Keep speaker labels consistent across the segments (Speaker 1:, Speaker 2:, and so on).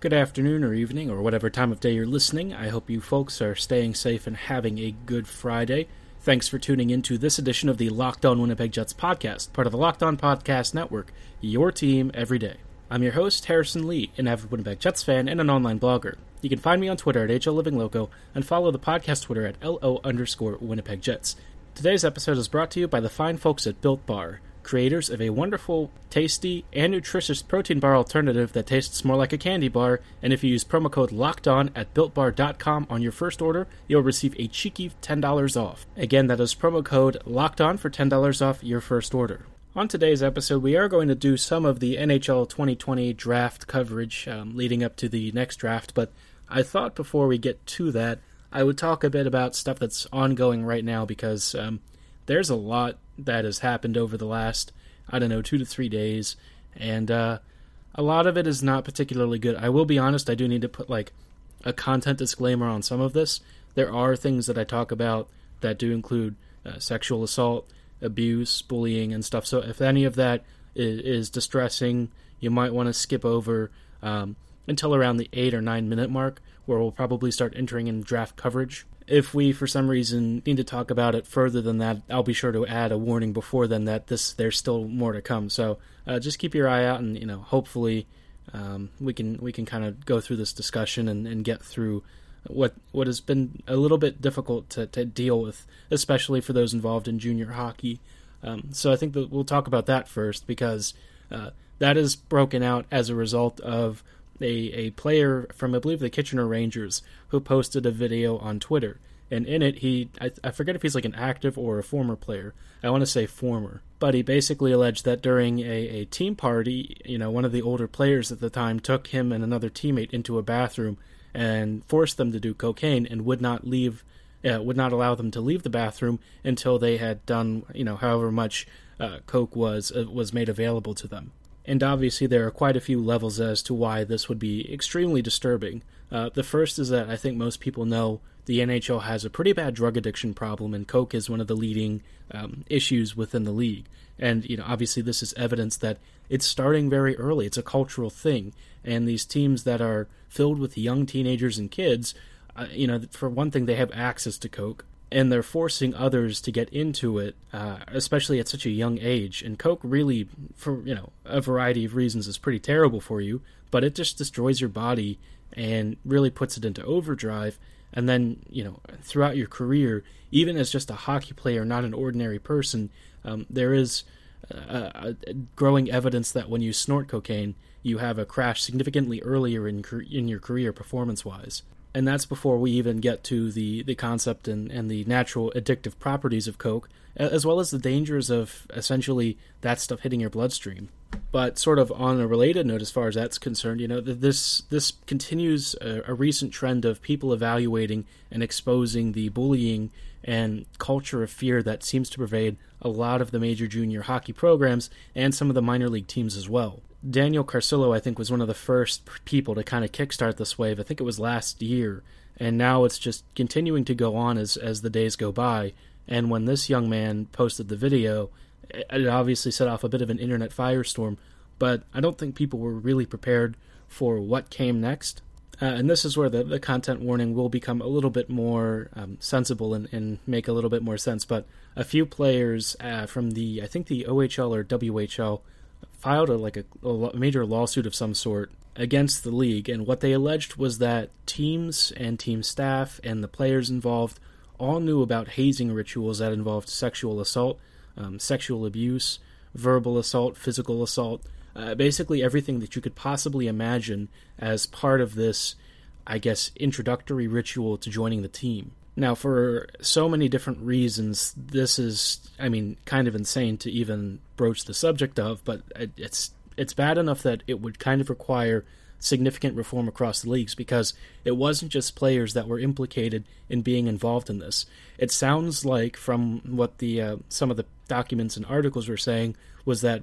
Speaker 1: Good afternoon or evening or whatever time of day you're listening. I hope you folks are staying safe and having a good Friday. Thanks for tuning in to this edition of the Locked On Winnipeg Jets podcast, part of the Locked On Podcast Network, your team every day. I'm your host, Harrison Lee, an avid Winnipeg Jets fan and an online blogger. You can find me on Twitter at HLLivingLoco and follow the podcast Twitter at LO underscore Winnipeg Jets. Today's episode is brought to you by the fine folks at Built Bar creators of a wonderful, tasty, and nutritious protein bar alternative that tastes more like a candy bar. And if you use promo code LOCKEDON at BuiltBar.com on your first order, you'll receive a cheeky $10 off. Again, that is promo code LOCKEDON for $10 off your first order. On today's episode, we are going to do some of the NHL 2020 draft coverage um, leading up to the next draft, but I thought before we get to that, I would talk a bit about stuff that's ongoing right now because um, there's a lot that has happened over the last, I don't know, two to three days. And uh, a lot of it is not particularly good. I will be honest, I do need to put like a content disclaimer on some of this. There are things that I talk about that do include uh, sexual assault, abuse, bullying, and stuff. So if any of that is, is distressing, you might want to skip over um, until around the eight or nine minute mark, where we'll probably start entering in draft coverage if we for some reason need to talk about it further than that, I'll be sure to add a warning before then that this there's still more to come. So uh, just keep your eye out, and you know, hopefully um, we can we can kind of go through this discussion and, and get through what what has been a little bit difficult to, to deal with, especially for those involved in junior hockey. Um, so I think that we'll talk about that first because uh, that is broken out as a result of a, a player from, I believe, the Kitchener Rangers who posted a video on Twitter. And in it, he, I, I forget if he's like an active or a former player. I want to say former. But he basically alleged that during a, a team party, you know, one of the older players at the time took him and another teammate into a bathroom and forced them to do cocaine and would not leave uh, would not allow them to leave the bathroom until they had done, you know, however much uh, coke was uh, was made available to them. And obviously, there are quite a few levels as to why this would be extremely disturbing. Uh, the first is that I think most people know the NHL has a pretty bad drug addiction problem, and coke is one of the leading um, issues within the league. And you know, obviously, this is evidence that it's starting very early. It's a cultural thing, and these teams that are filled with young teenagers and kids, uh, you know, for one thing, they have access to coke and they're forcing others to get into it, uh, especially at such a young age. And Coke really, for you know a variety of reasons, is pretty terrible for you. But it just destroys your body and really puts it into overdrive. And then you know throughout your career, even as just a hockey player, not an ordinary person, um, there is a, a growing evidence that when you snort cocaine, you have a crash significantly earlier in in your career performance wise and that's before we even get to the, the concept and, and the natural addictive properties of coke as well as the dangers of essentially that stuff hitting your bloodstream. But sort of on a related note as far as that's concerned you know this this continues a, a recent trend of people evaluating and exposing the bullying and culture of fear that seems to pervade a lot of the major junior hockey programs and some of the minor league teams as well Daniel Carcillo, I think, was one of the first people to kind of kickstart this wave. I think it was last year, and now it's just continuing to go on as as the days go by. And when this young man posted the video, it obviously set off a bit of an internet firestorm. But I don't think people were really prepared for what came next. Uh, and this is where the, the content warning will become a little bit more um, sensible and, and, make a little bit more sense. But a few players uh, from the, I think the OHL or WHL, filed a, like a, a major lawsuit of some sort against the league, and what they alleged was that teams and team staff and the players involved all knew about hazing rituals that involved sexual assault, um, sexual abuse, verbal assault, physical assault, uh, basically everything that you could possibly imagine as part of this, I guess, introductory ritual to joining the team. Now, for so many different reasons, this is, I mean, kind of insane to even broach the subject of, but it's it's bad enough that it would kind of require significant reform across the leagues because it wasn't just players that were implicated in being involved in this. It sounds like from what the uh, some of the documents and articles were saying was that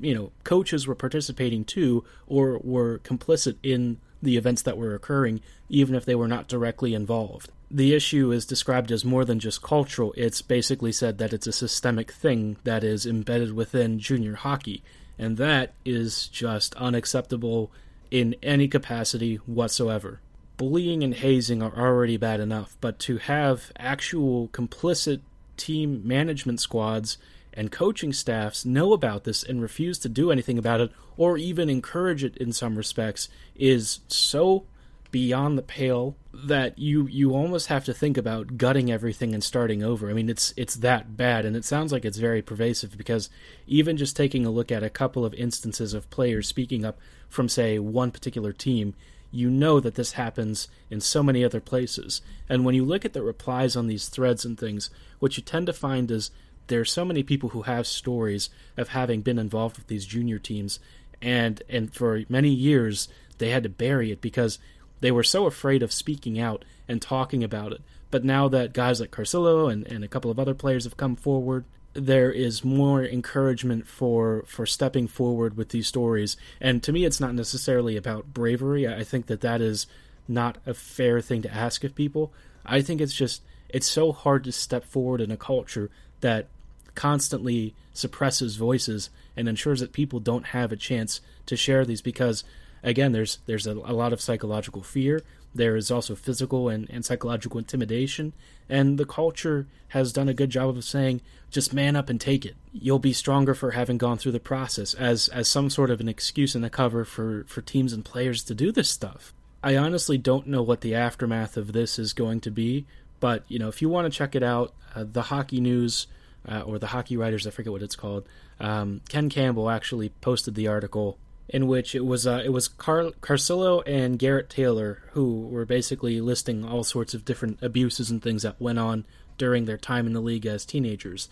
Speaker 1: you know coaches were participating too or were complicit in the events that were occurring even if they were not directly involved the issue is described as more than just cultural. It's basically said that it's a systemic thing that is embedded within junior hockey, and that is just unacceptable in any capacity whatsoever. Bullying and hazing are already bad enough, but to have actual complicit team management squads and coaching staffs know about this and refuse to do anything about it or even encourage it in some respects is so beyond the pale that you you almost have to think about gutting everything and starting over. I mean, it's it's that bad, and it sounds like it's very pervasive because even just taking a look at a couple of instances of players speaking up from say one particular team, you know that this happens in so many other places. And when you look at the replies on these threads and things, what you tend to find is there are so many people who have stories of having been involved with these junior teams and and for many years they had to bury it because they were so afraid of speaking out and talking about it. But now that guys like Carcillo and, and a couple of other players have come forward, there is more encouragement for for stepping forward with these stories. And to me, it's not necessarily about bravery. I think that that is not a fair thing to ask of people. I think it's just it's so hard to step forward in a culture that constantly suppresses voices and ensures that people don't have a chance to share these because again, there's there's a, a lot of psychological fear. There is also physical and, and psychological intimidation, and the culture has done a good job of saying, just man up and take it. You'll be stronger for having gone through the process, as as some sort of an excuse and a cover for, for teams and players to do this stuff. I honestly don't know what the aftermath of this is going to be, but you know, if you want to check it out, uh, the Hockey News uh, or the Hockey Writers, I forget what it's called. Um, Ken Campbell actually posted the article in which it was uh, it was Car- Carcillo and Garrett Taylor who were basically listing all sorts of different abuses and things that went on during their time in the league as teenagers.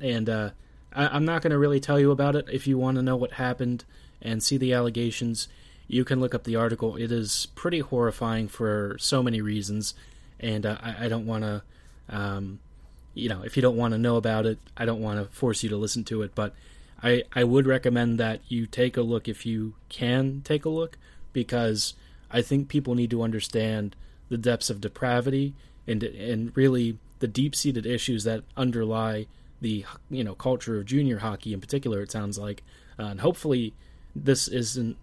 Speaker 1: And uh, I- am not going to really tell you about it. If you want to know what happened and see the allegations, you can look up the article. It is pretty horrifying for so many reasons, and uh, I-, I, don't want to. Um, you know, if you don't want to know about it, I don't want to force you to listen to it, but I, I would recommend that you take a look if you can take a look because I think people need to understand the depths of depravity and and really the deep seated issues that underlie the you know culture of junior hockey in particular. It sounds like, uh, and hopefully this isn't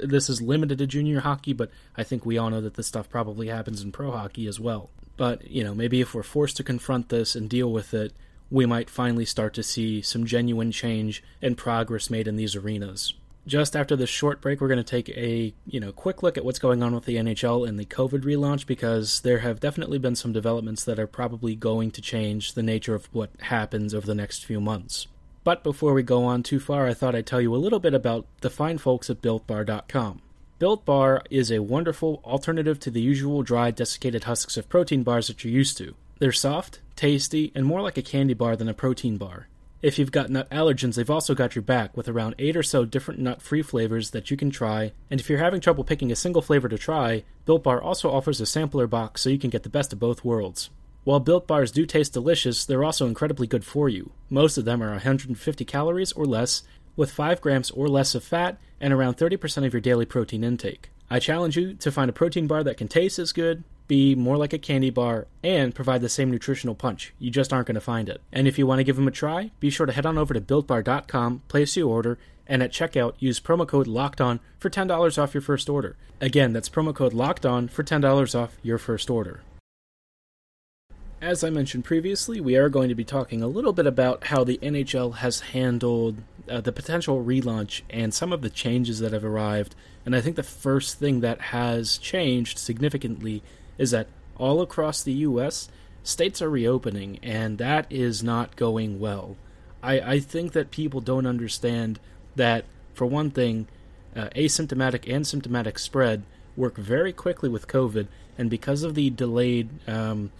Speaker 1: this is limited to junior hockey, but I think we all know that this stuff probably happens in pro hockey as well. But you know maybe if we're forced to confront this and deal with it we might finally start to see some genuine change and progress made in these arenas. Just after this short break, we're going to take a you know quick look at what's going on with the NHL and the COVID relaunch because there have definitely been some developments that are probably going to change the nature of what happens over the next few months. But before we go on too far, I thought I'd tell you a little bit about the fine folks at BuiltBar.com. Built Bar is a wonderful alternative to the usual dry, desiccated husks of protein bars that you're used to. They're soft, tasty, and more like a candy bar than a protein bar. If you've got nut allergens, they've also got your back with around 8 or so different nut free flavors that you can try. And if you're having trouble picking a single flavor to try, Built Bar also offers a sampler box so you can get the best of both worlds. While Built Bars do taste delicious, they're also incredibly good for you. Most of them are 150 calories or less, with 5 grams or less of fat, and around 30% of your daily protein intake. I challenge you to find a protein bar that can taste as good, be more like a candy bar, and provide the same nutritional punch. You just aren't going to find it. And if you want to give them a try, be sure to head on over to builtbar.com, place your order, and at checkout use promo code locked on for $10 off your first order. Again, that's promo code locked on for $10 off your first order. As I mentioned previously, we are going to be talking a little bit about how the NHL has handled uh, the potential relaunch and some of the changes that have arrived. And I think the first thing that has changed significantly is that all across the U.S., states are reopening, and that is not going well. I, I think that people don't understand that, for one thing, uh, asymptomatic and symptomatic spread work very quickly with COVID, and because of the delayed um,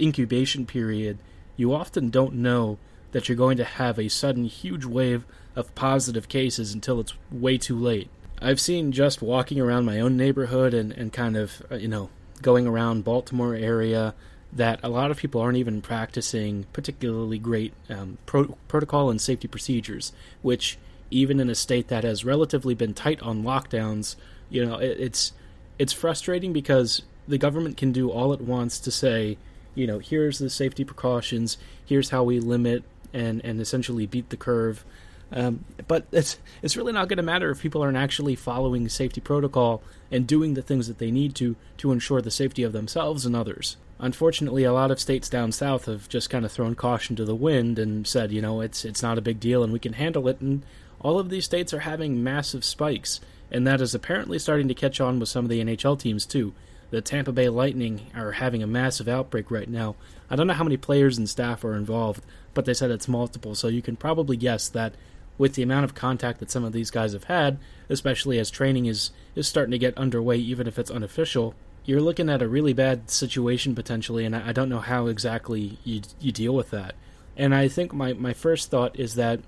Speaker 1: incubation period, you often don't know that you're going to have a sudden huge wave of positive cases until it's way too late. I've seen just walking around my own neighborhood and, and kind of, uh, you know, going around Baltimore area that a lot of people aren't even practicing particularly great um, pro- protocol and safety procedures, which even in a state that has relatively been tight on lockdowns, you know, it, it's it's frustrating because the government can do all it wants to say, you know, here's the safety precautions, here's how we limit and and essentially beat the curve, Um, but it's it's really not going to matter if people aren't actually following safety protocol and doing the things that they need to to ensure the safety of themselves and others. Unfortunately, a lot of states down south have just kind of thrown caution to the wind and said, you know, it's it's not a big deal and we can handle it. And all of these states are having massive spikes, and that is apparently starting to catch on with some of the NHL teams too. The Tampa Bay Lightning are having a massive outbreak right now. I don't know how many players and staff are involved, but they said it's multiple, so you can probably guess that with the amount of contact that some of these guys have had, especially as training is is starting to get underway, even if it's unofficial, you're looking at a really bad situation potentially, and I, I don't know how exactly you you deal with that. And I think my my first thought is that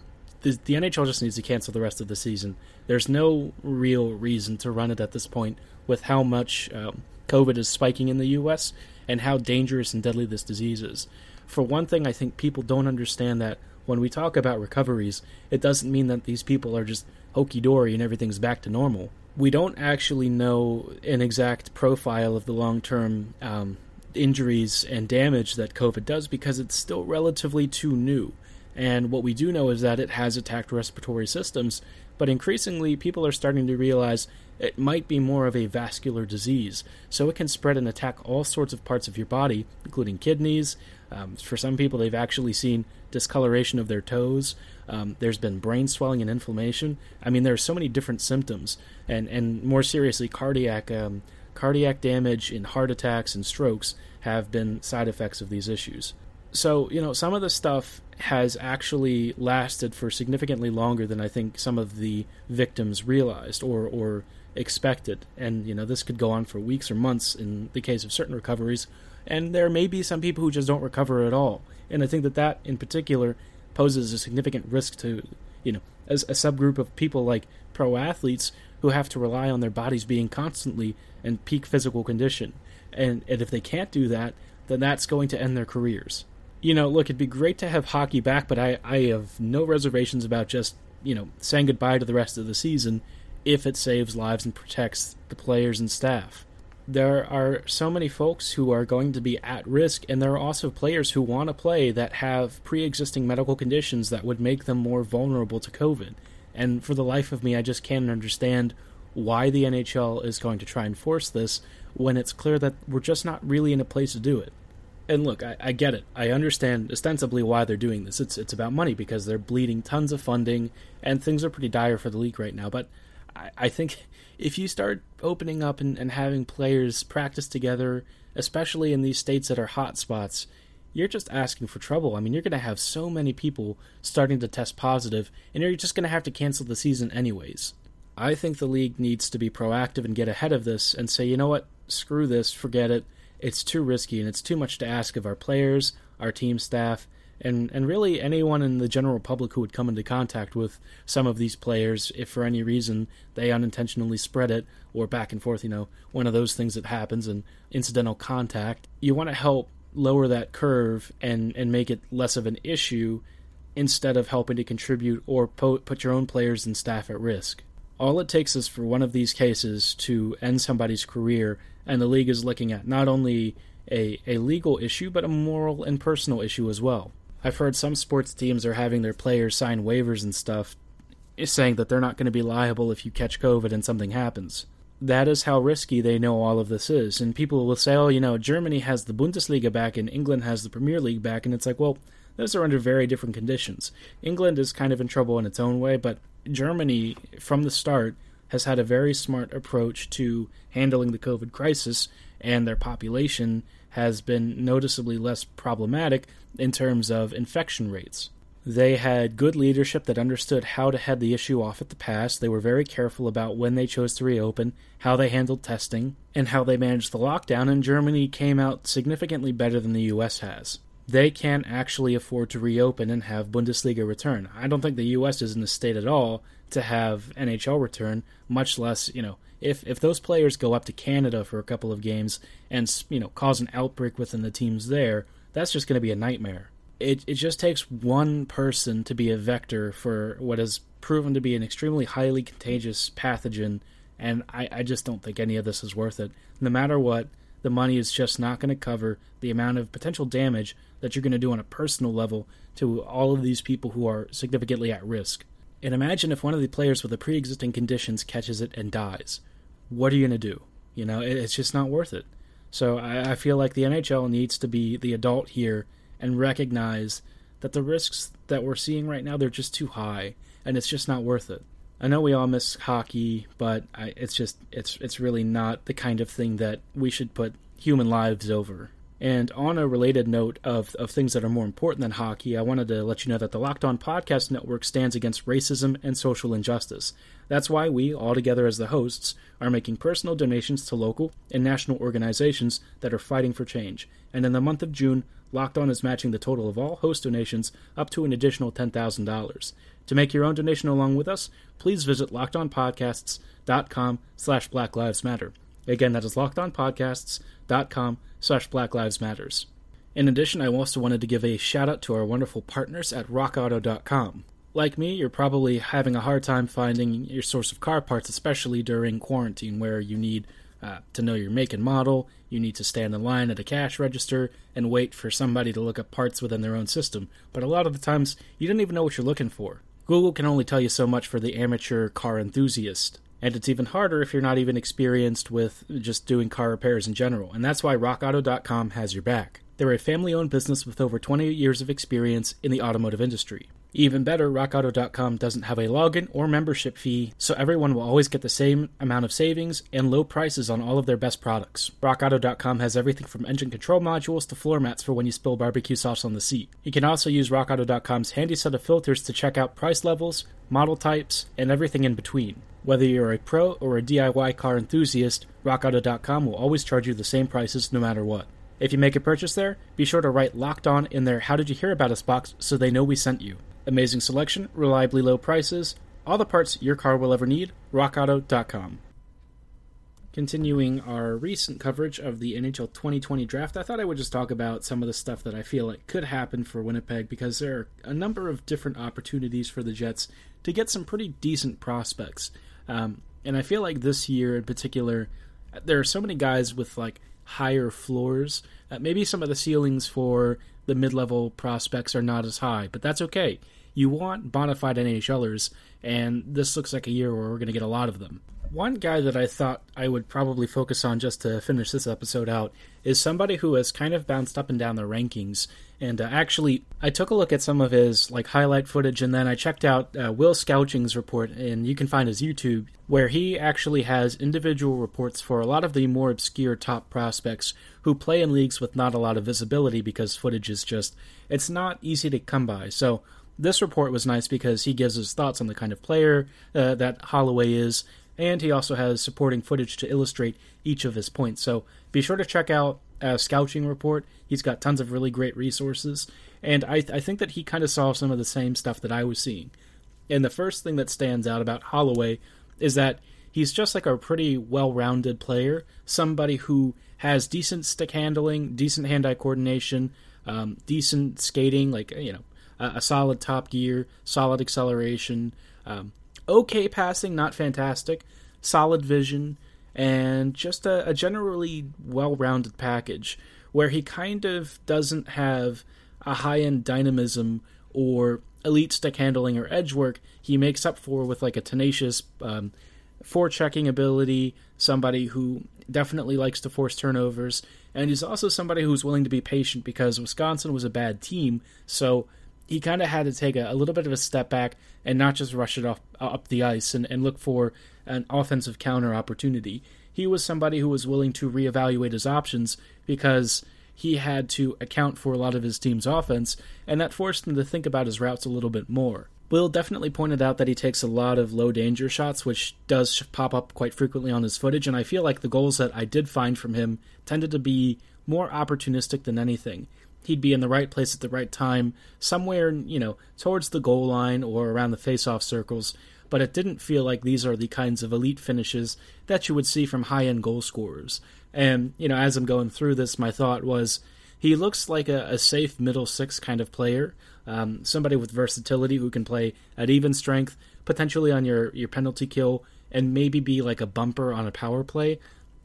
Speaker 1: the, the NHL just needs to cancel the rest of the season. There's no real reason to run it at this point with how much um, COVID is spiking in the U.S. and how dangerous and deadly this disease is. For one thing, I think people don't understand that when we talk about recoveries, it doesn't mean that these people are just hokey dory and everything's back to normal. We don't actually know an exact profile of the long term um, injuries and damage that COVID does because it's still relatively too new. And what we do know is that it has attacked respiratory systems, but increasingly people are starting to realize it might be more of a vascular disease. So it can spread and attack all sorts of parts of your body, including kidneys, um, for some people, they've actually seen discoloration of their toes. Um, there's been brain swelling and inflammation. I mean, there are so many different symptoms, and and more seriously, cardiac um, cardiac damage and heart attacks and strokes have been side effects of these issues. So you know, some of the stuff has actually lasted for significantly longer than I think some of the victims realized or or expected, and you know, this could go on for weeks or months in the case of certain recoveries and there may be some people who just don't recover at all. And I think that that in particular poses a significant risk to, you know, as a subgroup of people like pro athletes who have to rely on their bodies being constantly in peak physical condition. And, and if they can't do that, then that's going to end their careers. You know, look, it'd be great to have hockey back, but I, I have no reservations about just, you know, saying goodbye to the rest of the season if it saves lives and protects the players and staff there are so many folks who are going to be at risk, and there are also players who want to play that have pre existing medical conditions that would make them more vulnerable to COVID. And for the life of me, I just can't understand why the NHL is going to try and force this when it's clear that we're just not really in a place to do it. And look, I, I get it. I understand ostensibly why they're doing this. It's it's about money because they're bleeding tons of funding, and things are pretty dire for the league right now. But I, I think if you start opening up and, and having players practice together, especially in these states that are hot spots, you're just asking for trouble. I mean, you're going to have so many people starting to test positive, and you're just going to have to cancel the season anyways. I think the league needs to be proactive and get ahead of this and say, you know what, screw this, forget it. It's too risky and it's too much to ask of our players, our team staff, and and really anyone in the general public who would come into contact with some of these players if for any reason they unintentionally spread it or back and forth you know one of those things that happens and incidental contact you want to help lower that curve and and make it less of an issue instead of helping to contribute or po- put your own players and staff at risk. All it takes is for one of these cases to end somebody's career and the league is looking at not only a, a legal issue but a moral and personal issue as well I've heard some sports teams are having their players sign waivers and stuff, saying that they're not going to be liable if you catch COVID and something happens. That is how risky they know all of this is. And people will say, oh, you know, Germany has the Bundesliga back and England has the Premier League back. And it's like, well, those are under very different conditions. England is kind of in trouble in its own way, but Germany, from the start, has had a very smart approach to handling the COVID crisis, and their population has been noticeably less problematic in terms of infection rates. They had good leadership that understood how to head the issue off at the pass. They were very careful about when they chose to reopen, how they handled testing, and how they managed the lockdown, and Germany came out significantly better than the US has. They can't actually afford to reopen and have Bundesliga return. I don't think the US is in a state at all to have NHL return, much less, you know, if if those players go up to Canada for a couple of games and you know cause an outbreak within the teams there, that's just going to be a nightmare. It it just takes one person to be a vector for what has proven to be an extremely highly contagious pathogen, and I, I just don't think any of this is worth it. No matter what, the money is just not going to cover the amount of potential damage that you're going to do on a personal level to all of these people who are significantly at risk. And imagine if one of the players with the pre existing conditions catches it and dies. What are you going to do? You know, it's just not worth it. So I, I feel like the NHL needs to be the adult here and recognize that the risks that we're seeing right now they're just too high and it's just not worth it. I know we all miss hockey, but I, it's just it's it's really not the kind of thing that we should put human lives over. And on a related note of, of things that are more important than hockey, I wanted to let you know that the Locked On Podcast Network stands against racism and social injustice. That's why we, all together as the hosts, are making personal donations to local and national organizations that are fighting for change. And in the month of June, Locked On is matching the total of all host donations up to an additional $10,000. To make your own donation along with us, please visit lockedonpodcasts.com slash Black Lives Matter. Again, that is lockedonpodcasts.com slash Black Lives Matters. In addition, I also wanted to give a shout out to our wonderful partners at rockauto.com. Like me, you're probably having a hard time finding your source of car parts, especially during quarantine, where you need uh, to know your make and model, you need to stand in line at a cash register and wait for somebody to look up parts within their own system. But a lot of the times, you don't even know what you're looking for. Google can only tell you so much for the amateur car enthusiast. And it's even harder if you're not even experienced with just doing car repairs in general. And that's why RockAuto.com has your back. They're a family owned business with over 20 years of experience in the automotive industry. Even better, RockAuto.com doesn't have a login or membership fee, so everyone will always get the same amount of savings and low prices on all of their best products. RockAuto.com has everything from engine control modules to floor mats for when you spill barbecue sauce on the seat. You can also use RockAuto.com's handy set of filters to check out price levels, model types, and everything in between. Whether you're a pro or a DIY car enthusiast, RockAuto.com will always charge you the same prices no matter what. If you make a purchase there, be sure to write Locked On in their How Did You Hear About Us box so they know we sent you. Amazing selection, reliably low prices, all the parts your car will ever need, rockauto.com. Continuing our recent coverage of the NHL 2020 draft, I thought I would just talk about some of the stuff that I feel like could happen for Winnipeg because there are a number of different opportunities for the Jets to get some pretty decent prospects. Um, and I feel like this year in particular, there are so many guys with like higher floors. Uh, maybe some of the ceilings for the mid level prospects are not as high, but that's okay you want bona fide NHLers, and this looks like a year where we're going to get a lot of them. One guy that I thought I would probably focus on just to finish this episode out is somebody who has kind of bounced up and down the rankings. And uh, actually, I took a look at some of his like highlight footage, and then I checked out uh, Will Scouching's report, and you can find his YouTube, where he actually has individual reports for a lot of the more obscure top prospects who play in leagues with not a lot of visibility because footage is just it's not easy to come by. So this report was nice because he gives his thoughts on the kind of player uh, that Holloway is, and he also has supporting footage to illustrate each of his points. So be sure to check out uh, Scouching Report. He's got tons of really great resources, and I, th- I think that he kind of saw some of the same stuff that I was seeing. And the first thing that stands out about Holloway is that he's just like a pretty well rounded player, somebody who has decent stick handling, decent hand eye coordination, um, decent skating, like, you know, a solid top gear, solid acceleration, um, okay passing, not fantastic, solid vision, and just a, a generally well rounded package where he kind of doesn't have a high end dynamism or elite stick handling or edge work. He makes up for with like a tenacious um, forechecking ability, somebody who definitely likes to force turnovers, and he's also somebody who's willing to be patient because Wisconsin was a bad team, so he kind of had to take a, a, little bit of a step back and not just rush it off uh, up the ice and, and look for an offensive counter opportunity. He was somebody who was willing to reevaluate his options because he had to account for a lot of his team's offense, and that forced him to think about his routes a little bit more. Will definitely pointed out that he takes a lot of low danger shots, which does pop up quite frequently on his footage, and I feel like the goals that I did find from him tended to be more opportunistic than anything he'd be in the right place at the right time, somewhere, you know, towards the goal line or around the face-off circles. But it didn't feel like these are the kinds of elite finishes that you would see from high-end goal scorers. And you know, as I'm going through this, my thought was he looks like a, a safe middle six kind of player, um, somebody with versatility who can play at even strength, potentially on your your penalty kill, and maybe be like a bumper on a power play.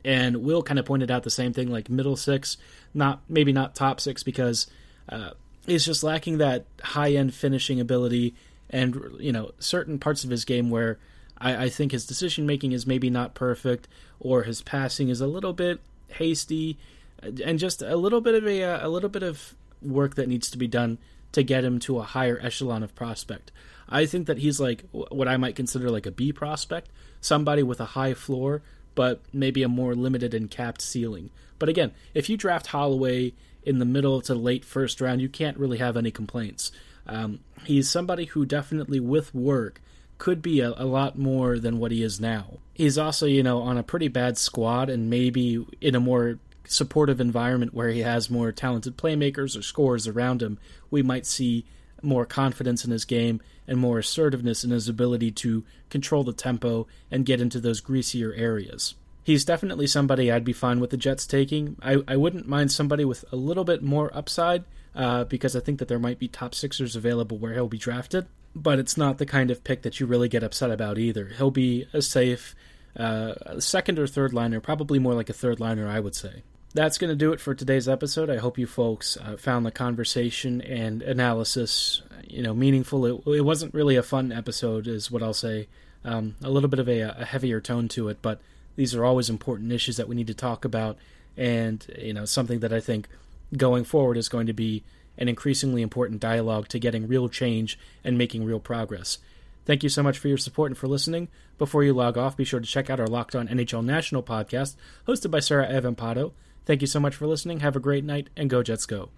Speaker 1: And Will kind of pointed out the same thing, like middle six, not maybe not top six because uh, he's just lacking that high end finishing ability and you know certain parts of his game where I, I think his decision making is maybe not perfect or his passing is a little bit hasty and just a little bit of a a little bit of work that needs to be done to get him to a higher echelon of prospect. I think that he's like what I might consider like a B prospect, somebody with a high floor but maybe a more limited and capped ceiling. But again, if you draft Holloway in the middle to late first round, you can't really have any complaints. Um, he's somebody who definitely, with work, could be a, a, lot more than what he is now. He's also, you know, on a pretty bad squad and maybe in a more supportive environment where he has more talented playmakers or scorers around him, we might see more confidence in his game and more assertiveness in his ability to control the tempo and get into those greasier areas. He's definitely somebody I'd be fine with the Jets taking. I, I wouldn't mind somebody with a little bit more upside uh, because I think that there might be top Sixers available where he'll be drafted, but it's not the kind of pick that you really get upset about either. He'll be a safe uh, second or third liner, probably more like a third liner, I would say that's going to do it for today's episode. I hope you folks uh, found the conversation and analysis, you know, meaningful. It, it, wasn't really a fun episode, is what I'll say. Um, a little bit of a, a, heavier tone to it, but these are always important issues that we need to talk about, and you know, something that I think going forward is going to be an increasingly important dialogue to getting real change and making real progress. Thank you so much for your support and for listening. Before you log off, be sure to check out our Locked On NHL National podcast, hosted by Sarah Evan Pato. Thank you so much for listening. Have a great night, and go Jets go.